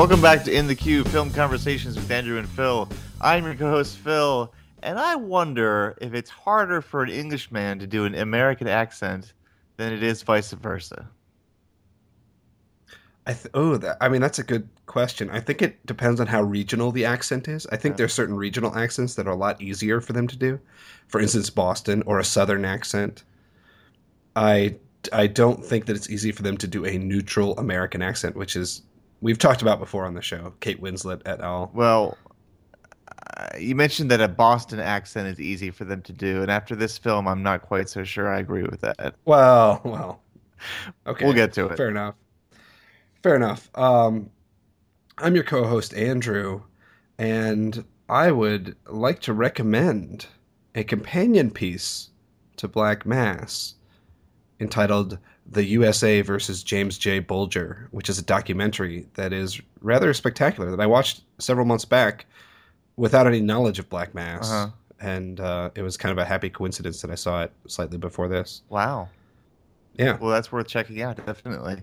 Welcome back to In the Queue Film Conversations with Andrew and Phil. I'm your co host, Phil, and I wonder if it's harder for an Englishman to do an American accent than it is vice versa. I th- oh, that, I mean that's a good question. I think it depends on how regional the accent is. I think Yeah. there's certain regional accents that are a lot easier for them to do. For instance, Boston or a Southern accent. I I don't think that it's easy for them to do a neutral American accent, which is we've talked about before on the show. Kate Winslet et al. Well, uh, you mentioned that a Boston accent is easy for them to do, and after this film, I'm not quite so sure I agree with that. Well, well, okay, We'll get to it. Fair enough. Fair enough. Um, I'm your co-host Andrew, and I would like to recommend a companion piece to Black Mass entitled "The USA versus James J. Bulger," which is a documentary that is rather spectacular that I watched several months back without any knowledge of Black Mass, Uh-huh. and uh, it was kind of a happy coincidence that I saw it slightly before this. Wow. Yeah. Well, that's worth checking out, definitely.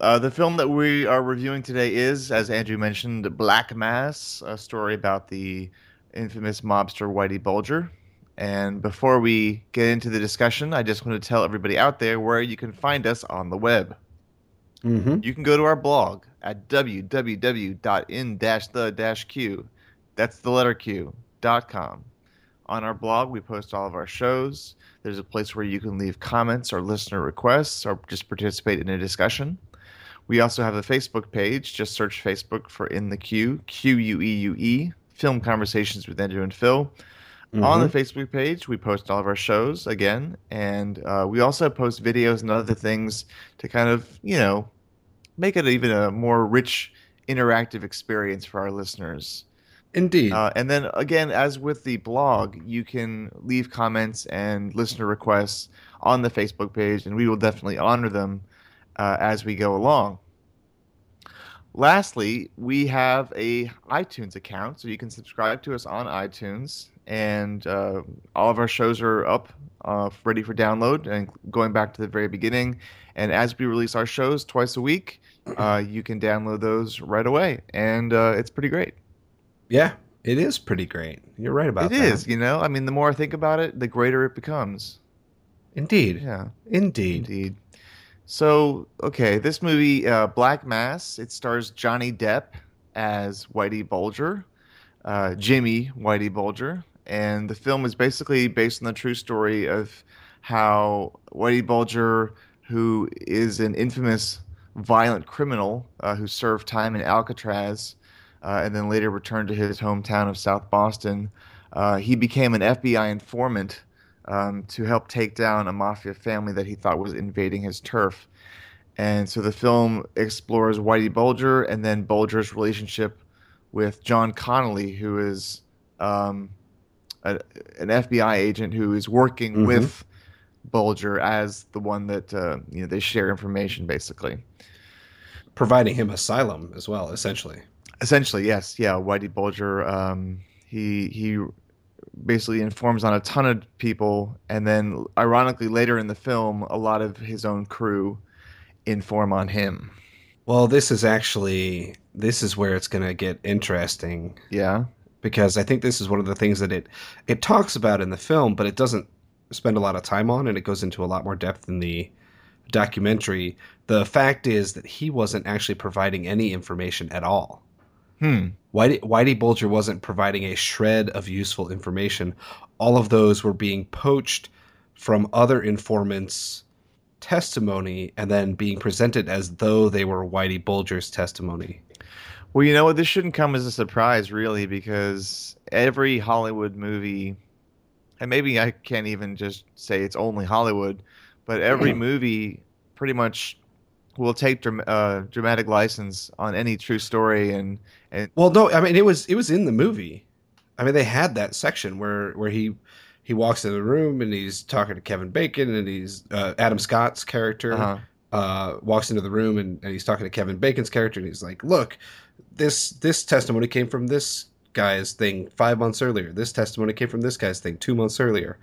Uh, the film that we are reviewing today is, as Andrew mentioned, Black Mass, a story about the infamous mobster Whitey Bulger. And before we get into the discussion, I just want to tell everybody out there where you can find us on the web. Mm-hmm. You can go to our blog at www.in-the-q. That's the letter Q. dot com. On our blog, we post all of our shows. There's a place where you can leave comments or listener requests or just participate in a discussion. We also have a Facebook page. Just search Facebook for In the Queue, Q U E U E, Film Conversations with Andrew and Phil. On the Facebook page, we post all of our shows again, and uh, we also post videos and other things to kind of, you know, make it even a more rich, interactive experience for our listeners. Indeed. Uh, and then again, as with the blog, you can leave comments and listener requests on the Facebook page, and we will definitely honor them uh, as we go along. Lastly, we have a iTunes account, so you can subscribe to us on iTunes, and uh, all of our shows are up, uh, ready for download, and going back to the very beginning. And as we release our shows twice a week, uh, you can download those right away, and uh, it's pretty great. Yeah, it is pretty great. You're right about It that. is, you know. I mean, the more I think about it, the greater it becomes. Indeed. Yeah, Indeed. indeed. So, okay, this movie, uh, Black Mass, it stars Johnny Depp as Whitey Bulger, uh, Jimmy Whitey Bulger, and the film is basically based on the true story of how Whitey Bulger, who is an infamous violent criminal uh, who served time in Alcatraz uh, and then later returned to his hometown of South Boston, uh, he became an FBI informant um, to help take down a mafia family that he thought was invading his turf. And so the film explores Whitey Bulger and then Bulger's relationship with John Connolly, who is um, a, an FBI agent who is working Mhm. with Bulger as the one that uh, you know they share information basically. Providing him asylum as well, essentially. Essentially, yes, yeah. Whitey Bulger, um, he he basically informs on a ton of people, and then ironically later in the film, a lot of his own crew inform on him. Well, this is actually this is where it's going to get interesting Yeah, because I think this is one of the things that it it talks about in the film, but it doesn't spend a lot of time on, and it goes into a lot more depth in the documentary. The fact is that he wasn't actually providing any information at all. hmm. Whitey, Whitey Bulger wasn't providing a shred of useful information. All of those were being poached from other informants' testimony and then being presented as though they were Whitey Bulger's testimony. Well, you know what? This shouldn't come as a surprise, really, because every Hollywood movie, and maybe I can't even just say it's only Hollywood, but every movie pretty much will take dram- uh, dramatic license on any true story, and and Well, no, I mean it was it was in the movie. I mean they had that section where where he he walks in the room and he's talking to Kevin Bacon and he's uh, Adam Scott's character. uh uh, walks into the room and, and he's talking to Kevin Bacon's character and he's like, "Look, this this testimony came from this guy's thing five months earlier. This testimony came from this guy's thing two months earlier."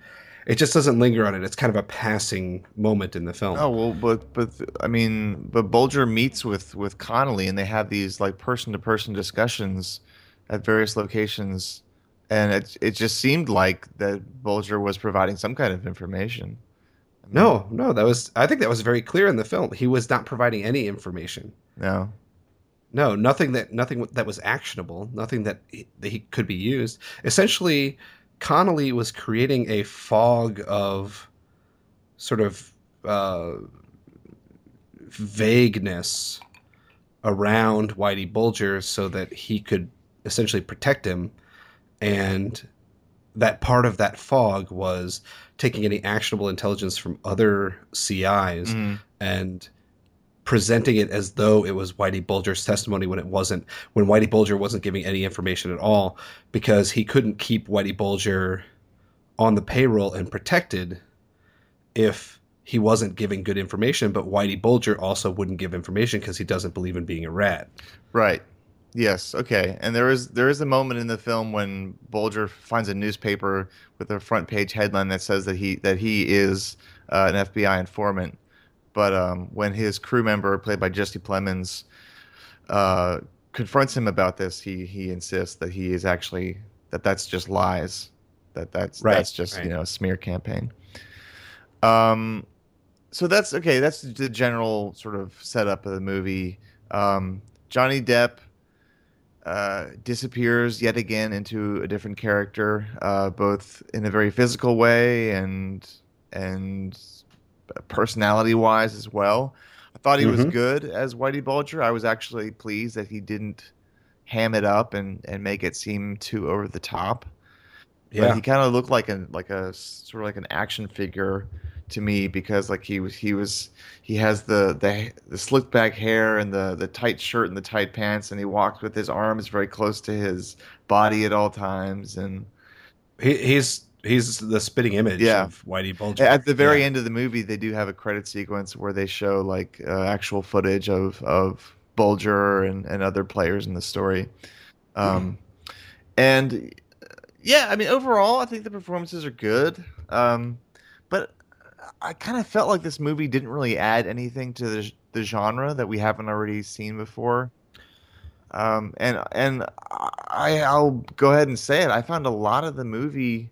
it just doesn't linger on it. It's kind of a passing moment in the film. Oh well, but but I mean, but Bulger meets with with Connolly, and they have these like person to person discussions at various locations, and it it just seemed like that Bulger was providing some kind of information. I mean, no, no, that was I think that was very clear in the film. He was not providing any information. No. No, nothing that nothing that was actionable, nothing that he, that he could be used. Essentially, Connolly was creating a fog of sort of uh, vagueness around Whitey Bulger so that he could essentially protect him. And that part of that fog was taking any actionable intelligence from other CIs mm. and presenting it as though it was Whitey Bulger's testimony when it wasn't, when Whitey Bulger wasn't giving any information at all, because he couldn't keep Whitey Bulger on the payroll and protected if he wasn't giving good information, but Whitey Bulger also wouldn't give information because he doesn't believe in being a rat. Right. Yes. Okay. And there is there is a moment in the film when Bulger finds a newspaper with a front page headline that says that he that he is uh, an FBI informant, but um, when his crew member, played by Jesse Plemons, uh, confronts him about this, he he insists that he is actually that that's just lies, that that's right, that's just right. you know a smear campaign. Um, so that's okay. That's the general sort of setup of the movie. Um, Johnny Depp uh, disappears yet again into a different character, uh, both in a very physical way and and personality wise as well. I thought he mm-hmm. was good as Whitey Bulger. I was actually pleased that he didn't ham it up and, and make it seem too over the top. Yeah, but he kind of looked like a like a sort of like an action figure to me because like he was he was he has the the the slick back hair and the the tight shirt and the tight pants and he walks with his arms very close to his body at all times and he, he's he's the spitting image yeah. of Whitey Bulger. At the very yeah. end of the movie, they do have a credit sequence where they show like uh, actual footage of of Bulger and, and other players in the story. Um, mm. And yeah, I mean, overall, I think the performances are good. Um, but I kind of felt like this movie didn't really add anything to the, the genre that we haven't already seen before. Um, and and I, I'll go ahead and say it. I found a lot of the movie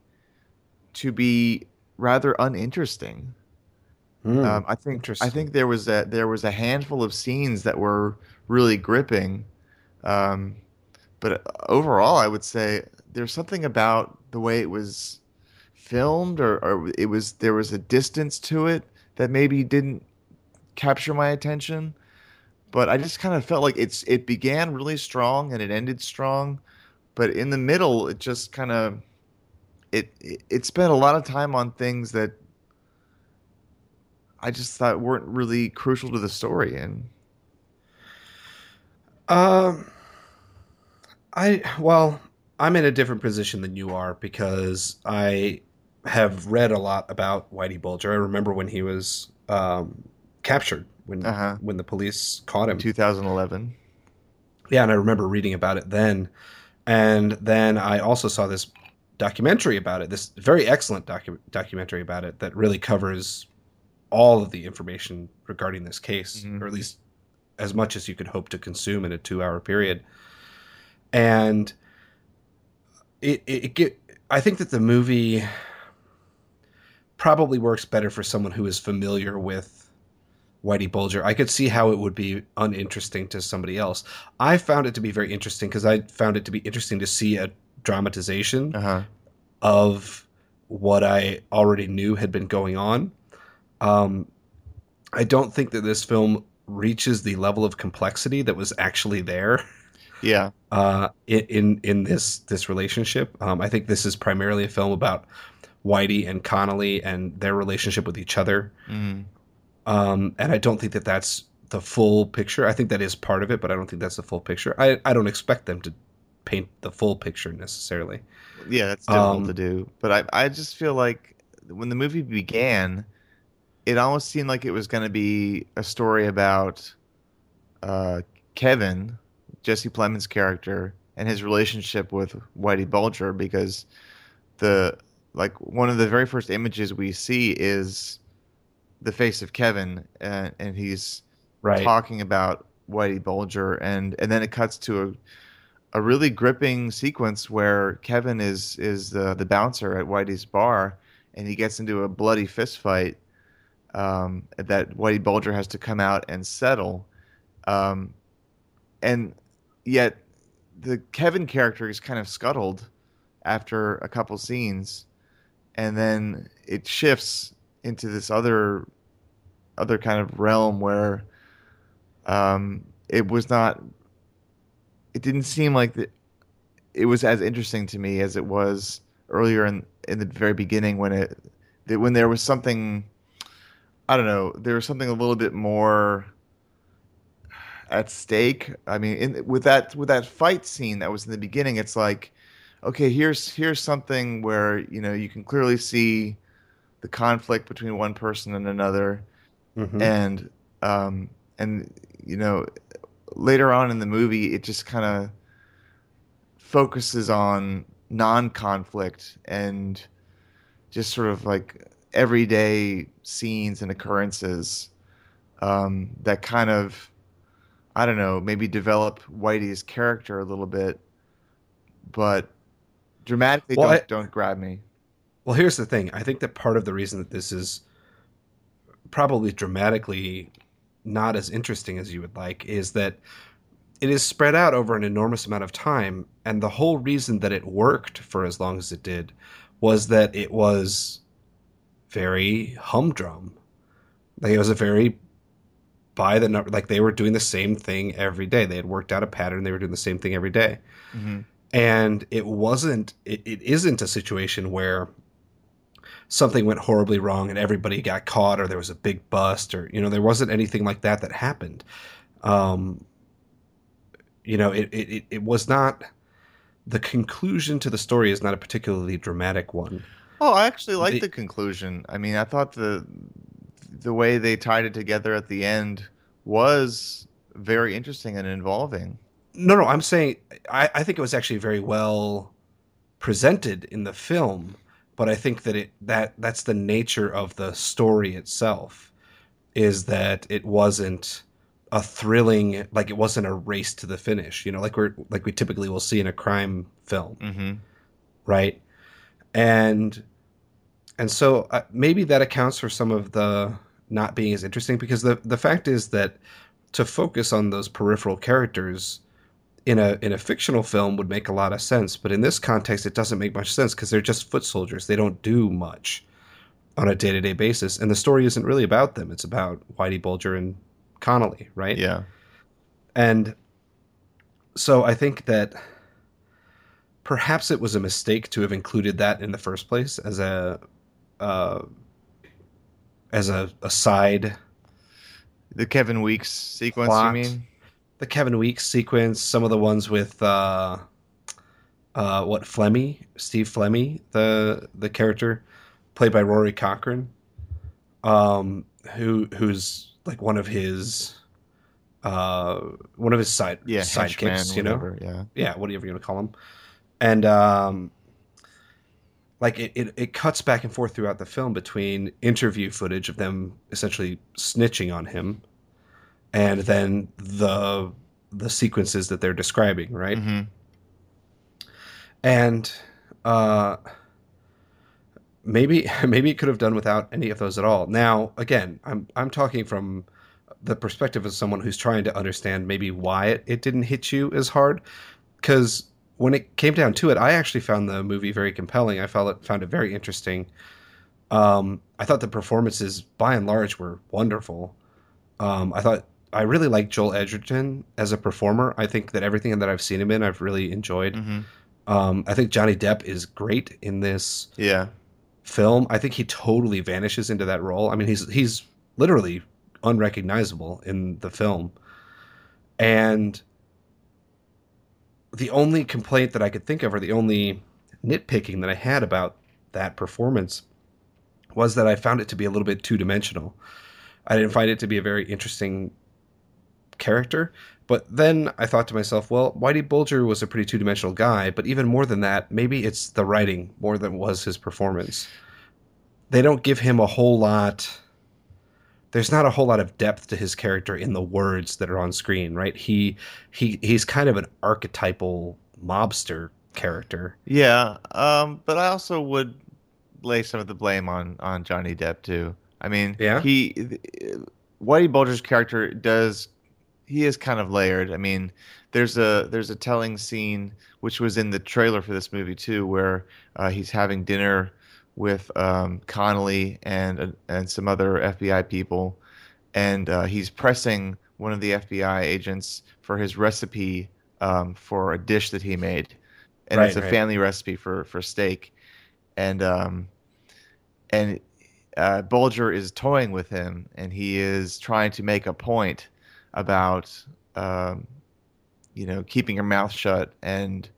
to be rather uninteresting. Mm, um, I think I think there was a there was a handful of scenes that were really gripping, um, but overall, I would say there's something about the way it was filmed, or, or it was there was a distance to it that maybe didn't capture my attention. But I just kind of felt like it's it began really strong and it ended strong, but in the middle, it just kind of it, it spent a lot of time on things that I just thought weren't really crucial to the story and um I well I'm in a different position than you are because I have read a lot about Whitey Bulger. I remember when he was um, captured when uh-huh. when the police caught him 2011. Yeah, and I remember reading about it then. And then I also saw this documentary about it. This very excellent docu- documentary about it that really covers all of the information regarding this case, mm-hmm. or at least as much as you could hope to consume in a two-hour period. And it, it, it get. I think that the movie probably works better for someone who is familiar with Whitey Bulger. I could see how it would be uninteresting to somebody else. I found it to be very interesting because I found it to be interesting to see a dramatization uh-huh. of what I already knew had been going on. Um, I don't think that this film reaches the level of complexity that was actually there. Yeah. Uh, in in this this relationship, um, I think this is primarily a film about Whitey and Connolly and their relationship with each other. Mm. Um, and I don't think that that's the full picture. I think that is part of it, but I don't think that's the full picture. I, I don't expect them to paint the full picture necessarily. Yeah, that's difficult um, to do. But I I just feel like when the movie began, it almost seemed like it was going to be a story about uh, Kevin, Jesse Plemons' character, and his relationship with Whitey Bulger because the like one of the very first images we see is the face of Kevin, and, and he's Right. talking about Whitey Bulger, and and then it cuts to a a really gripping sequence where Kevin is is the the bouncer at Whitey's bar, and he gets into a bloody fist fight um, that Whitey Bulger has to come out and settle, um, and yet the Kevin character is kind of scuttled after a couple scenes, and then it shifts into this other other kind of realm where um, it was not it didn't seem like the, it was as interesting to me as it was earlier in in the very beginning when it that when there was something I don't know there was something a little bit more at stake. I mean, in, with that with that fight scene that was in the beginning, it's like, okay, here's here's something where you know you can clearly see the conflict between one person and another, Mhm. and um, and you know later on in the movie it just kind of focuses on non-conflict and just sort of like everyday scenes and occurrences um, that kind of I don't know maybe develop Whitey's character a little bit, but dramatically Well, don't, I- don't grab me. Well, here's the thing. I think that part of the reason that this is probably dramatically not as interesting as you would like is that it is spread out over an enormous amount of time. And the whole reason that it worked for as long as it did was that it was very humdrum. Like it was a very by the number, like they were doing the same thing every day. They had worked out a pattern. They were doing the same thing every day hmm and it wasn't it, it isn't a situation where something went horribly wrong and everybody got caught or there was a big bust or you know there wasn't anything like that that happened um you know it it, it- was not the conclusion to the story is not a particularly dramatic one Oh, I actually like The- the conclusion. I mean, I thought the the way they tied it together at the end was very interesting and involving. no no i'm saying i i think it was actually very well presented in the film but i think that it that that's the nature of the story itself is that it wasn't a thrilling like it wasn't a race to the finish you know like we're like we typically will see in a crime film. Hmm right? And and so uh, maybe that accounts for some of the not being as interesting because the the fact is that to focus on those peripheral characters in a in a fictional film would make a lot of sense but in this context it doesn't make much sense because they're just foot soldiers they don't do much on a day-to-day basis and the story isn't really about them it's about whitey bulger and connolly right Yeah. and so I think that perhaps it was a mistake to have included that in the first place as a uh, as a, a side. The Kevin Weeks sequence, Plot. you mean? The Kevin Weeks sequence, some of the ones with uh, uh, what Flemmi, Steve Flemmi, the the character played by Rory Cochrane, um, who who's like one of his uh, one of his side Yeah, sidekicks, you know. whatever, Yeah. yeah, whatever you want to call him, And um, like it, it, it cuts back and forth throughout the film between interview footage of them essentially snitching on him, and then the the sequences that they're describing, right? hmm And uh, maybe maybe it could have done without any of those at all. Now, again, I'm I'm talking from the perspective of someone who's trying to understand maybe why it, it didn't hit you as hard. Because when it came down to it, I actually found the movie very compelling. I found it found it very interesting. Um, I thought the performances, by and large, were wonderful. Um, I thought I really like Joel Edgerton as a performer. I think that everything that I've seen him in, I've really enjoyed. hmm Um, I think Johnny Depp is great in this Yeah. film. I think he totally vanishes into that role. I mean, he's he's literally unrecognizable in the film. And the only complaint that I could think of, or the only nitpicking that I had about that performance, was that I found it to be a little bit two dimensional. I didn't find it to be a very interesting character. But then I thought to myself, well, Whitey Bulger was a pretty two dimensional guy, but even more than that, maybe it's the writing more than was his performance. They don't give him a whole lot. There's not a whole lot of depth to his character in the words that are on screen, right? He he he's kind of an archetypal mobster character. Yeah, um, but I also would lay some of the blame on on Johnny Depp too. I mean, Yeah? he Whitey Bulger's character does he is kind of layered. I mean, there's a there's a telling scene which was in the trailer for this movie too, where uh, he's having dinner with um, Connolly and and some other FBI people, and uh, he's pressing one of the FBI agents for his recipe um, for a dish that he made, and Right, it's a right. family recipe for for steak, and um, and uh, Bulger is toying with him, and he is trying to make a point about um, you know keeping your mouth shut. And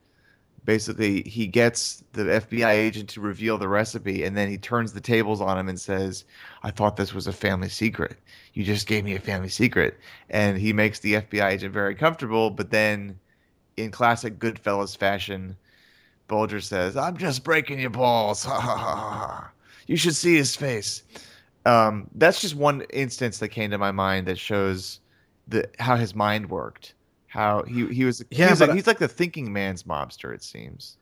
basically he gets the FBI agent to reveal the recipe and then he turns the tables on him and says I thought this was a family secret. You just gave me a family secret. And he makes the FBI agent very comfortable but then in classic Goodfellas fashion Bulger says I'm just breaking your balls. You should see his face. Um, that's just one instance that came to my mind that shows the how his mind worked how he he was Yeah, he's, but a, I- he's like the thinking man's mobster it seems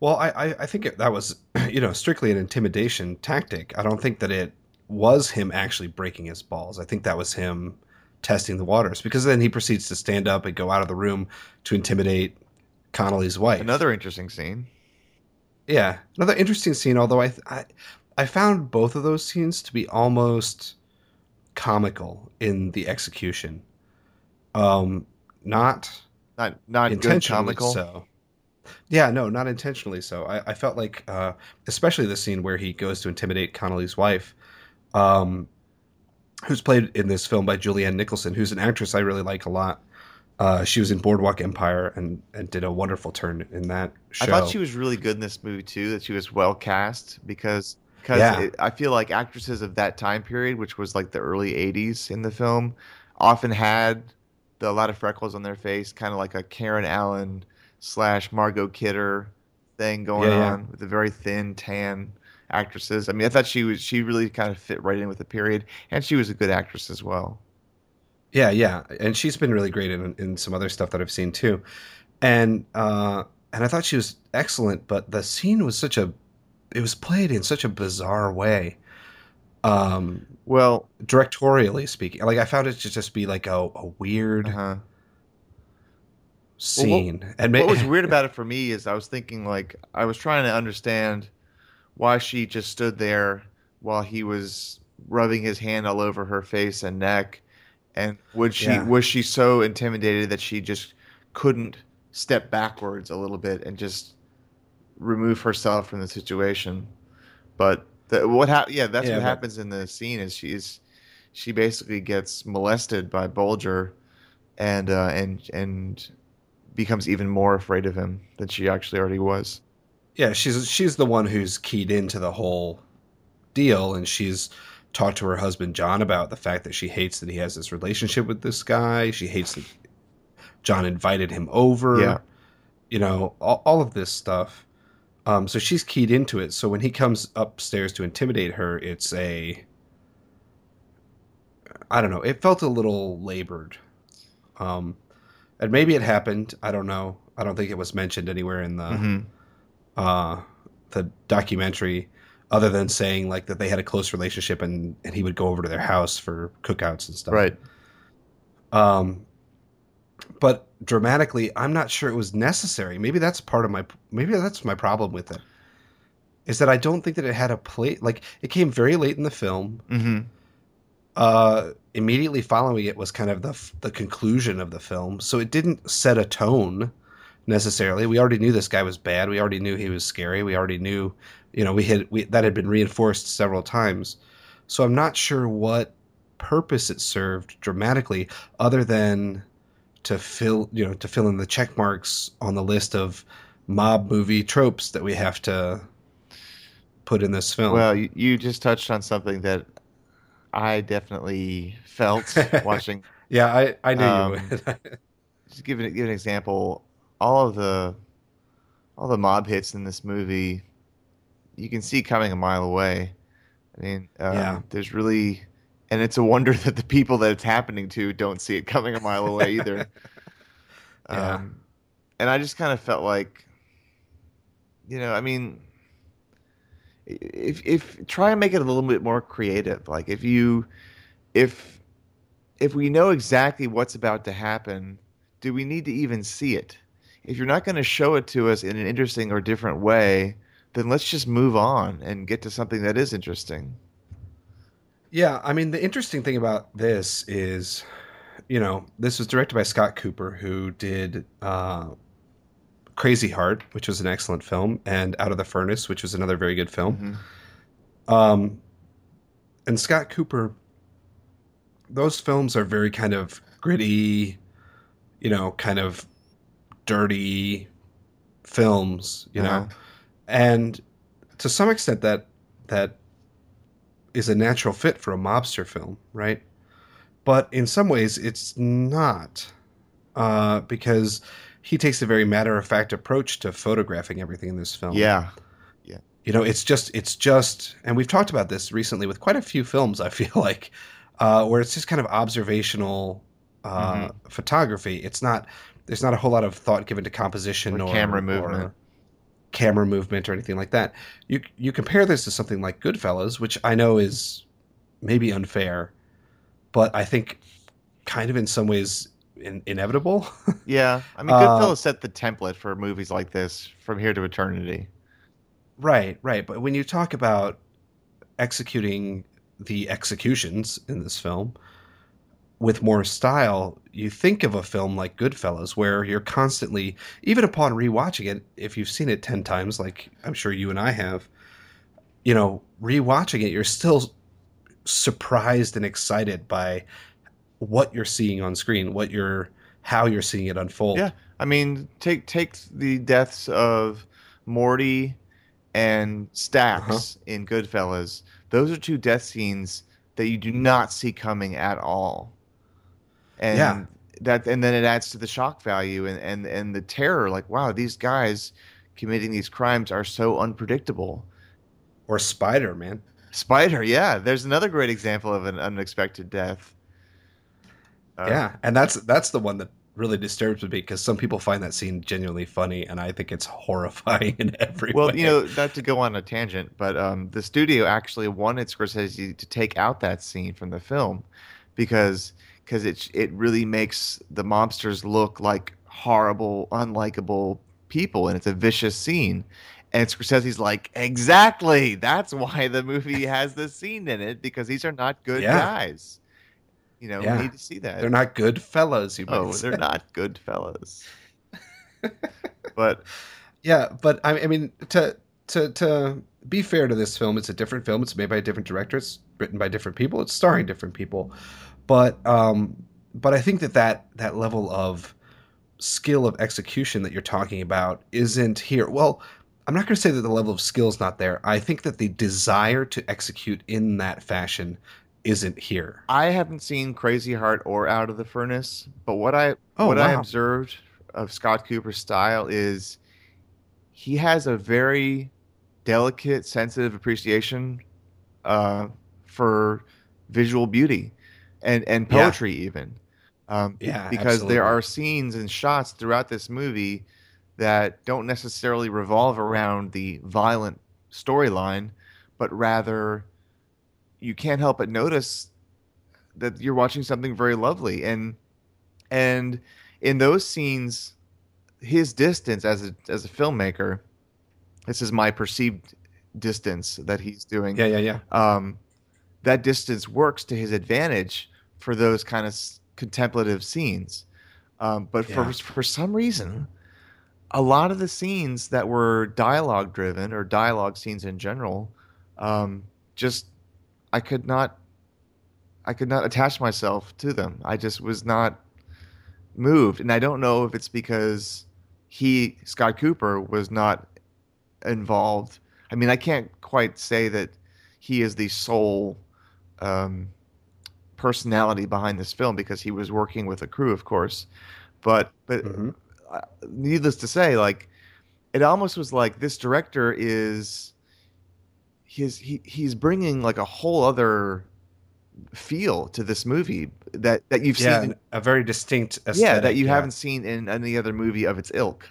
Well, I, I, I think it, that was, you know, strictly an intimidation tactic. I don't think that it was him actually breaking his balls. I think that was him testing the waters because then he proceeds to stand up and go out of the room to intimidate Connolly's wife. another interesting scene yeah, another interesting scene. Although I, I, I found both of those scenes to be almost comical in the execution. Um, not not not good intentionally comical so. Yeah, no, not intentionally so. I, I felt like, uh, especially the scene where he goes to intimidate Connolly's wife, um, who's played in this film by Julianne Nicholson, who's an actress I really like a lot. Uh, she was in Boardwalk Empire and, and did a wonderful turn in that show. I thought she was really good in this movie too. That she was well cast because because Yeah. I feel like actresses of that time period, which was like the early '80s in the film, often had the, a lot of freckles on their face, kind of like a Karen Allen slash Margot Kidder thing going Yeah, yeah. on with the very thin tan actresses. I mean, I thought she was she really kind of fit right in with the period, and she was a good actress as well. Yeah, yeah, and she's been really great in in some other stuff that I've seen too, and uh, and I thought she was excellent. But the scene was such a, it was played in such a bizarre way, um, Well, directorially speaking. Like I found it to just be like a, a weird uh-huh. scene. and ma- what was weird about it for me is I was thinking like I was trying to understand why she just stood there while he was rubbing his hand all over her face and neck and would she Yeah. was she so intimidated that she just couldn't step backwards a little bit and just remove herself from the situation but the, what hap- yeah that's Yeah, what but- happens in the scene is she's she basically gets molested by Bulger and uh, and and becomes even more afraid of him than she actually already was. yeah, she's she's the one who's keyed into the whole deal, and she's talked to her husband John about the fact that she hates that he has this relationship with this guy. She hates that John invited him over. Yeah. you know, all, all of this stuff. Um, so she's keyed into it. So when he comes upstairs to intimidate her, it's a I don't know. It felt a little labored. Um, and maybe it happened. I don't know. I don't think it was mentioned anywhere in the Mhm. uh, the documentary, other than saying like that they had a close relationship and and he would go over to their house for cookouts and stuff. Right. Um, but dramatically, I'm not sure it was necessary. Maybe that's part of my maybe that's my problem with it. Is that I don't think that it had a play like it came very late in the film. hmm Uh, immediately following it was kind of the the conclusion of the film, so it didn't set a tone necessarily. We already knew this guy was bad. We already knew he was scary. We already knew, you know, we had we, that had been reinforced several times. So I'm not sure what purpose it served dramatically, other than to fill, you know, to fill in the check marks on the list of mob movie tropes that we have to put in this film. Well, you, you just touched on something that I definitely felt watching Yeah, I, I knew Um, you would. Just give an, give an example. All of the all the mob hits in this movie, you can see coming a mile away. I mean, um, Yeah. there's really, and it's a wonder that the people that it's happening to don't see it coming a mile away either. Yeah. Um, and I just kind of felt like, you know, I mean, if if try and make it a little bit more creative. Like if you, if if we know exactly what's about to happen, do we need to even see it? If you're not going to show it to us in an interesting or different way, then let's just move on and get to something that is interesting. Yeah, I mean, the interesting thing about this is, you know, this was directed by Scott Cooper, who did uh, Crazy Heart, which was an excellent film, and Out of the Furnace, which was another very good film. Mhm. Um, and Scott Cooper, those films are very kind of gritty, you know, kind of dirty films, you know, Uh-huh. and to some extent that that is a natural fit for a mobster film, right? But in some ways, it's not uh, because he takes a very matter of fact approach to photographing everything in this film Yeah, yeah. you know it's just it's just and we've talked about this recently with quite a few films i feel like uh, where it's just kind of observational uh, Mhm. photography it's not there's not a whole lot of thought given to composition Or or camera movement. or camera movement or anything like that you you compare this to something like goodfellas which i know is maybe unfair but i think kind of in some ways in, inevitable yeah. I mean, Uh, Goodfellas set the template for movies like this from here to eternity. Right, right. But when you talk about executing the executions in this film with more style, you think of a film like Goodfellas, where you're constantly, even upon rewatching it, if you've seen it 10 times, like I'm sure you and I have, you know, rewatching it, you're still surprised and excited by what you're seeing on screen, what you're, how you're seeing it unfold. Yeah. I mean, take take the deaths of Morty and Stacks Uh-huh. in Goodfellas. Those are two death scenes that you do not see coming at all. And Yeah. that and then it adds to the shock value and, and, and the terror, like, wow, these guys committing these crimes are so unpredictable. Or Spider, man. Spider, yeah. There's another great example of an unexpected death. Uh, yeah, and that's that's the one that really disturbs me because some people find that scene genuinely funny, and I think it's horrifying in every Well, way. you know, not to go on a tangent, but um, the studio actually wanted Scorsese to take out that scene from the film because because it it really makes the mobsters look like horrible, unlikable people, and it's a vicious scene. And Scorsese's like, exactly. That's why the movie has this scene in it because these are not good Yeah. guys. You know, Yeah. we need to see that. they're not good fellows. You oh, say. they're not good fellows. but Yeah, but I I mean to to to be fair to this film, it's a different film. It's made by a different director. It's written by different people. It's starring different people. But um but I think that that that level of skill of execution that you're talking about isn't here. Well, I'm not going to say that the level of skill is not there. I think that the desire to execute in that fashion isn't here. I haven't seen Crazy Heart or Out of the Furnace, but what I Oh, what I observed of Scott Cooper's style is he has a very delicate, sensitive appreciation uh, for visual beauty and and Yeah. poetry even. Um, Yeah, because absolutely. there are scenes and shots throughout this movie that don't necessarily revolve around the violent storyline, but rather you can't help but notice that you're watching something very lovely and and in those scenes his distance as a as a filmmaker this is my perceived distance that he's doing Yeah, yeah, yeah. um, that distance works to his advantage for those kind of contemplative scenes. Um, but for for some reason, a lot of the scenes that were dialogue driven or dialogue scenes in general, um, just I could not, I could not attach myself to them. I just was not moved, and I don't know if it's because he Scott Cooper was not involved. I mean, I can't quite say that he is the sole um, personality behind this film because he was working with a crew, of course. But but hmm uh, needless to say, like it almost was like this director is he's he, he's bringing like a whole other feel to this movie that that you've Yeah, seen a very distinct aesthetic. yeah that you yeah. haven't seen in any other movie of its ilk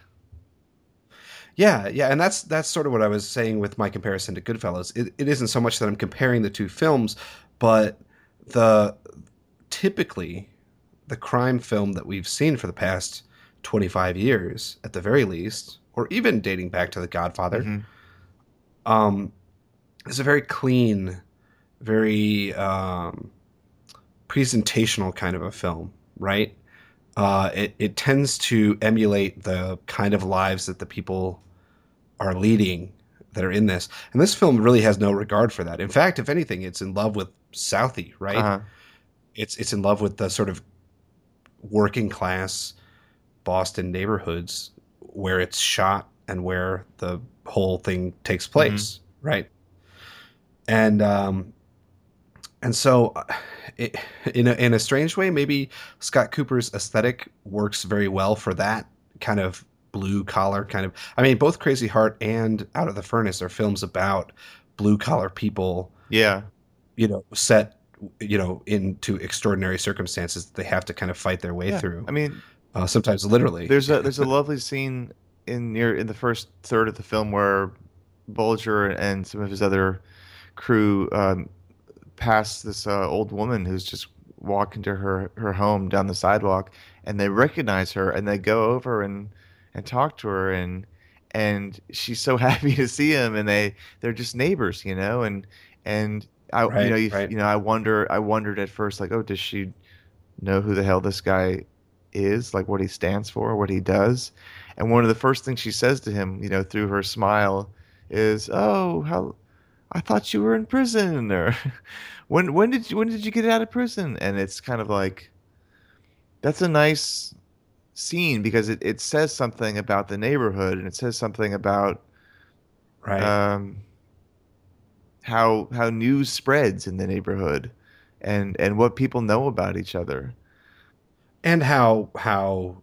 Yeah, yeah, and that's that's sort of what I was saying with my comparison to Goodfellas. It, it isn't so much that I'm comparing the two films, but the typically the crime film that we've seen for the past 25 years, at the very least, or even dating back to The Godfather, Mhm. um, is a very clean, very um, presentational kind of a film, right? Uh, it, it tends to emulate the kind of lives that the people are leading that are in this. And this film really has no regard for that. In fact, if anything, it's in love with Southie, right? Uh-huh. It's it's in love with the sort of working class Boston neighborhoods where it's shot and where the whole thing takes place, right? And um, and so, uh, it, in a, in a strange way, maybe Scott Cooper's aesthetic works very well for that kind of blue collar kind of. I mean, both Crazy Heart and Out of the Furnace are films about blue collar people, yeah you know, set you know into extraordinary circumstances that they have to kind of fight their way yeah through. i mean uh, sometimes literally. there's a there's a lovely scene in near in the first third of the film where Bulger and some of his other crew um, pass this uh, old woman who's just walking to her her home down the sidewalk, and they recognize her and they go over and and talk to her and and she's so happy to see him and they they're just neighbors, you know, and and I Right, you know you, right. you know I wonder I wondered at first like oh does she know who the hell this guy is, like what he stands for, what he does. And one of the first things she says to him, you know, through her smile, is, "Oh, how I thought you were in prison," or "When when did you when did you get out of prison?" And it's kind of like that's a nice scene because it, it says something about the neighborhood and it says something about right. um, how how news spreads in the neighborhood and and what people know about each other. and how how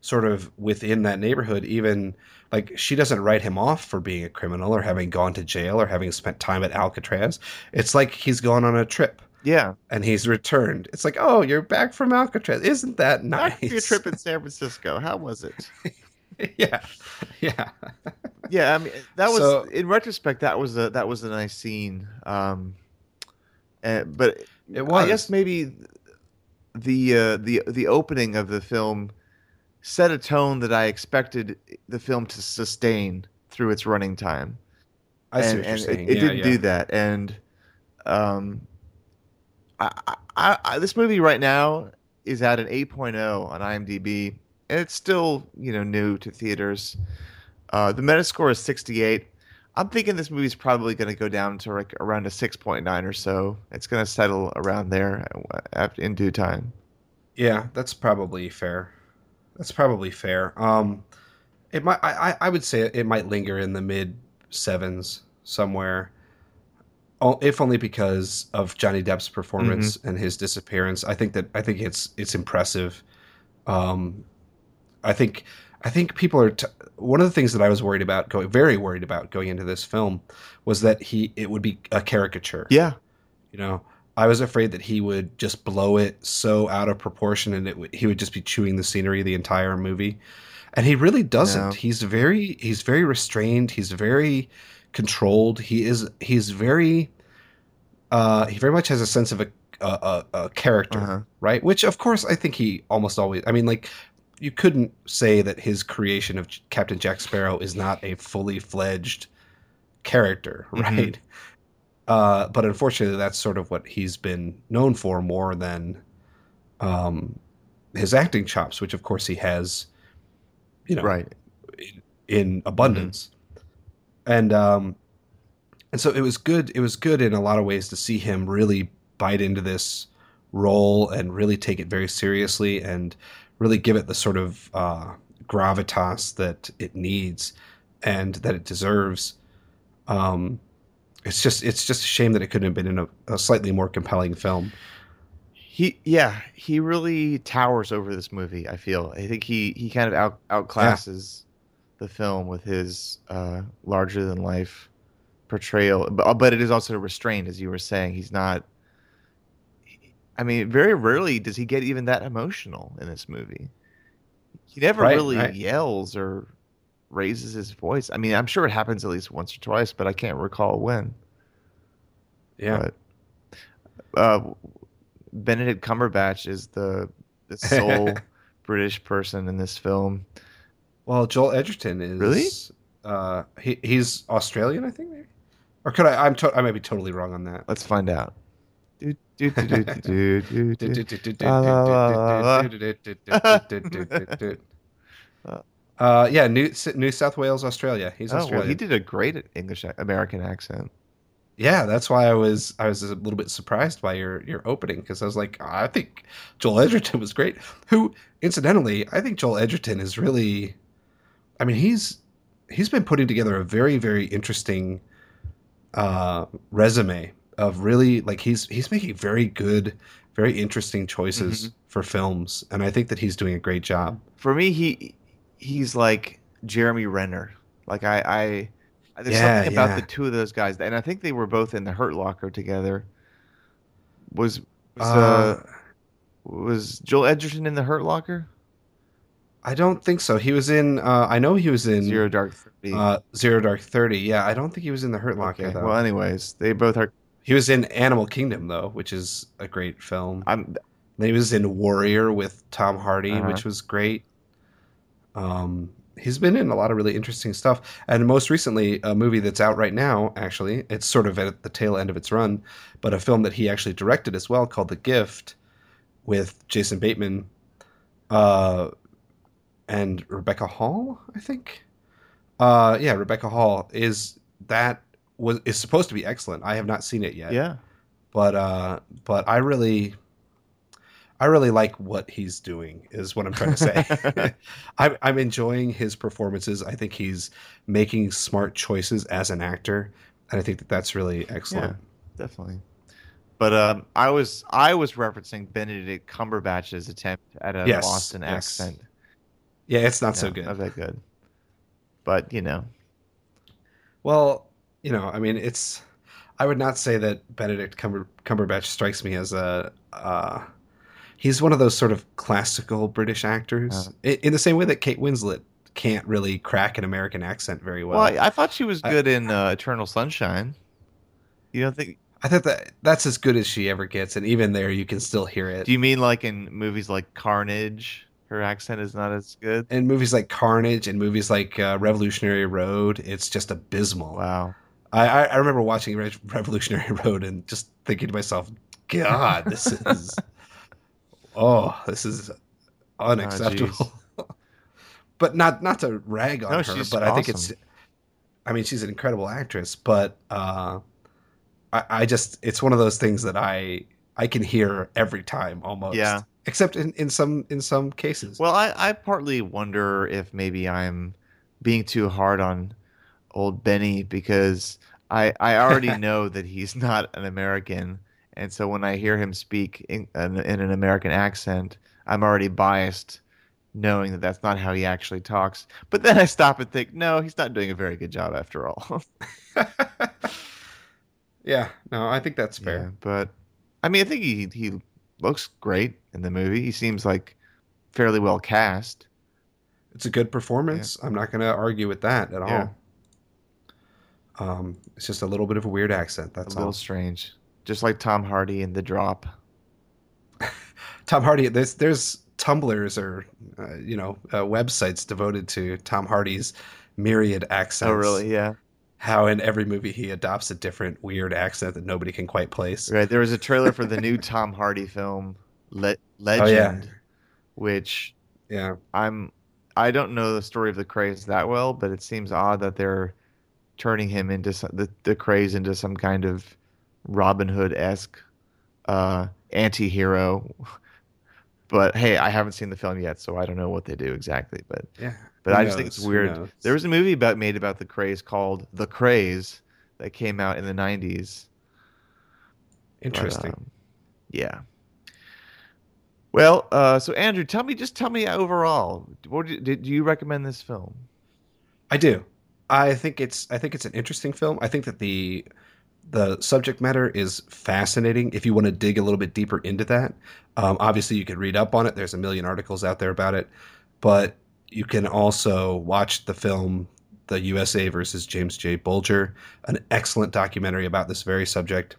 sort of within that neighborhood even like she doesn't write him off for being a criminal or having gone to jail or having spent time at Alcatraz. It's like he's gone on a trip Yeah, and he's returned. It's like, "Oh, you're back from Alcatraz. Isn't that nice?" Your trip in San Francisco. How was it? yeah. Yeah. Yeah, I mean that was So- in retrospect that was a that was a nice scene. Um, and, but It was. I guess maybe the uh, the the opening of the film set a tone that I expected the film to sustain through its running time. I see and, what you're and saying. It, it Yeah, didn't yeah. do that, and um, I, I, I, this movie right now is at an 8.0 on IMDb, and it's still you know new to theaters. Uh, the Metascore is 68. I'm thinking this movie's probably going to go down to like around a 6.9 or so. It's going to settle around there in due time. Yeah, that's probably fair. That's probably fair. Um, it might. I, I would say it might linger in the mid sevens somewhere. If only because of Johnny Depp's performance and his disappearance. I think that I think it's it's impressive. Um, I think I think people are. T- one of the things that I was worried about going, very worried about going into this film, was that he it would be a caricature. Yeah, You know, I was afraid that he would just blow it so out of proportion, and it w- he would just be chewing the scenery the entire movie. And he really doesn't. No. He's very he's very restrained. He's very controlled. He is he's very uh, he very much has a sense of a a, a, a character, Uh-huh. right? Which of course I think he almost always. I mean, like you couldn't say that his creation of Captain Jack Sparrow is not a fully fledged character, Mhm. right? Uh, but unfortunately, that's sort of what he's been known for more than um, his acting chops, which of course he has, you know, right. in abundance. And um, and so it was good. It was good in a lot of ways to see him really bite into this role and really take it very seriously and really give it the sort of uh, gravitas that it needs and that it deserves. Um, it's just it's just a shame that it couldn't have been in a, a slightly more compelling film. He yeah, he really towers over this movie. I feel. I think he he kind of out outclasses the film with his uh, larger than life portrayal, but but it is also restrained, as you were saying. He's not. I mean, very rarely does he get even that emotional in this movie. He never Right, really right. yells or raises his voice. I mean, I'm sure it happens at least once or twice, but I can't recall when. Yeah. But, uh, Benedict Cumberbatch is the the sole British person in this film. Well, Joel Edgerton is Really? Uh, he he's Australian, I think, maybe. Or could I? I'm to, I might be totally wrong on that. Let's find out. Uh, yeah, New New South Wales, Australia. He's Oh, well, Australian. he did a great English American accent. Yeah, that's why I was I was a little bit surprised by your your opening because I was like, I think Joel Edgerton was great. Who, incidentally, I think Joel Edgerton is really, I mean, he's he's been putting together a very very interesting uh, resume of really like he's he's making very good, very interesting choices Mhm. for films, and I think that he's doing a great job. For me, he he's like Jeremy Renner. Like I, I there's Yeah, something about yeah. the two of those guys, and I think they were both in the Hurt Locker together. Was was, uh, Uh, was Joel Edgerton in the Hurt Locker? I don't think so. He was in. Uh, I know he was in Zero Dark Thirty. Uh, Zero Dark Thirty. Yeah, I don't think he was in the Hurt Locker okay. though. Well, anyways, they both are. He was in Animal Kingdom though, which is a great film. I'm he was in Warrior with Tom Hardy, Uh-huh. which was great. Um, he's been in a lot of really interesting stuff, and most recently, a movie that's out right now. Actually, it's sort of at the tail end of its run, but a film that he actually directed as well, called The Gift, with Jason Bateman, uh, and Rebecca Hall, I think. Uh, yeah, Rebecca Hall is that was is supposed to be excellent. I have not seen it yet yeah. but uh but i really i really like what he's doing is what i'm trying to say I'm, I'm enjoying his performances i think he's making smart choices as an actor and i think that that's really excellent definitely. But um, I was I was referencing Benedict Cumberbatch's attempt at a Yes, Boston yes. accent. yeah, it's not so good Not that good. But you know, well you know i mean it's i would not say that benedict Cumber, cumberbatch strikes me as a uh he's one of those sort of classical british actors Uh. in, in the same way that kate winslet can't really crack an american accent very well, I, I thought she was I- good in uh, Eternal Sunshine. You don't think? I thought that that's as good as she ever gets, and even there, you can still hear it. Do you mean like in movies like Carnage, her accent is not as good? in movies like Carnage and movies like uh, Revolutionary Road, it's just abysmal. Wow. I, I, remember watching Re- Revolutionary Road and just thinking to myself, God, this is oh, this is unacceptable. but not not to rag on No, her, but I think it's. I mean, she's an incredible actress, but uh, I, I just it's one of those things that I I can hear every time almost. Yeah. Except in, in some in some cases. Well, I, I partly wonder if maybe I'm being too hard on old Benny because I I already know that he's not an American, and so when I hear him speak in, in, in an American accent, I'm already biased, knowing that that's not how he actually talks. But then I stop and think, no, he's not doing a very good job after all. yeah, no, I think that's Yeah, fair. but I mean, I think he he looks great in the movie. He seems like fairly well cast. It's a good performance. I'm not going to argue with that at Yeah. all. Um, it's just a little bit of a weird accent. That's A little all. strange, just like Tom Hardy in The Drop. Tom Hardy. There's there's Tumblrs or uh, you know uh, websites devoted to Tom Hardy's myriad accents. Oh, really? Yeah. How in every movie he adopts a different weird accent that nobody can quite place. Right. There was a trailer for the new Tom Hardy film, Le- Oh, yeah. Legend, which Yeah. I'm. I don't know the story of the Krays that well, but it seems odd that they're turning him into some, the the Krays into some kind of Robin Hood esque uh, anti-hero. But hey, I haven't seen the film yet, so I don't know what they do exactly. But Yeah. but I just think it's weird. There was a movie about made about the Krays called The Krays that came out in the '90s. but, interesting. um, yeah. Well, uh, so Andrew, tell me, just tell me overall, what did, did you recommend this film? I do. I think it's I think it's an interesting film. I think that the the subject matter is fascinating. If you want to dig a little bit deeper into that, um, obviously you could read up on it. There's a million articles out there about it, but you can also watch the film "The USA versus James J. Bulger," an excellent documentary about this very subject.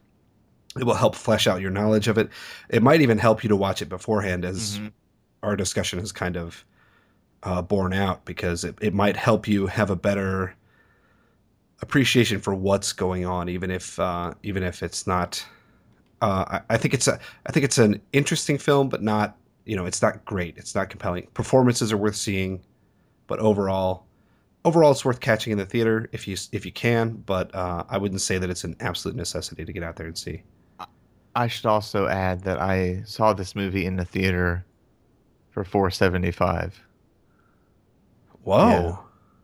It will help flesh out your knowledge of it. It might even help you to watch it beforehand, as Mm-hmm. our discussion has kind of uh, borne out, because it, it might help you have a better appreciation for what's going on, even if uh, even if it's not. Uh, I, I think it's a I think it's an interesting film, but not you know it's not great. It's not compelling. Performances are worth seeing, but overall, overall it's worth catching in the theater if you if you can. But uh, I wouldn't say that it's an absolute necessity to get out there and see. I should also add that I saw this movie in the theater for four seventy five. Whoa.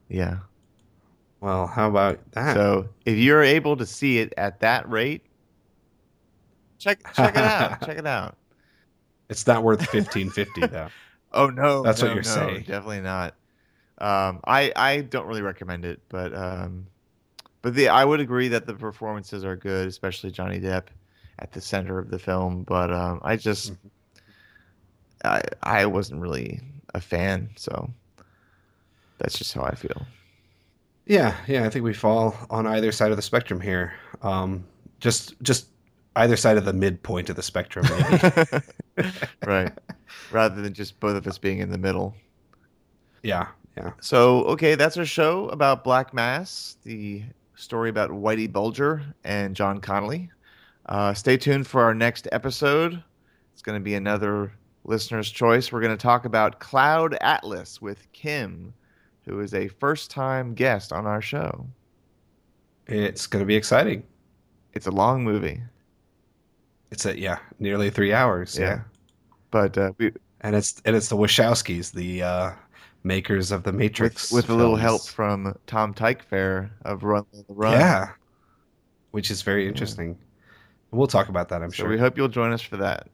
Yeah. Well, how about that? So if you're able to see it at that rate, check check it out. check it out. it's not worth fifteen fifty though. Oh no, That's what you're no, saying. Definitely not. Um, I I don't really recommend it, but um, but the I would agree that the performances are good, especially Johnny Depp at the center of the film. But um, I just I I wasn't really a fan, so that's just how I feel. Yeah, yeah, I think we fall on either side of the spectrum here. Um, just just either side of the midpoint of the spectrum. Maybe. right, rather than just both of us being in the middle. yeah, yeah. So, okay, that's our show about Black Mass, the story about Whitey Bulger and John Connolly. Uh, stay tuned for our next episode. It's going to be another listener's choice. We're going to talk about Cloud Atlas with Kim, who is a first time guest on our show. It's going to be exciting. It's a long movie. It's a yeah, nearly three hours. Yeah, Yeah. But uh, we, and it's and it's the Wachowskis, the uh, makers of the Matrix, with, with a little help from Tom Tykwer of Run the Run. Yeah, which is very interesting. We'll talk about that. I'm So sure. we hope you'll join us for that.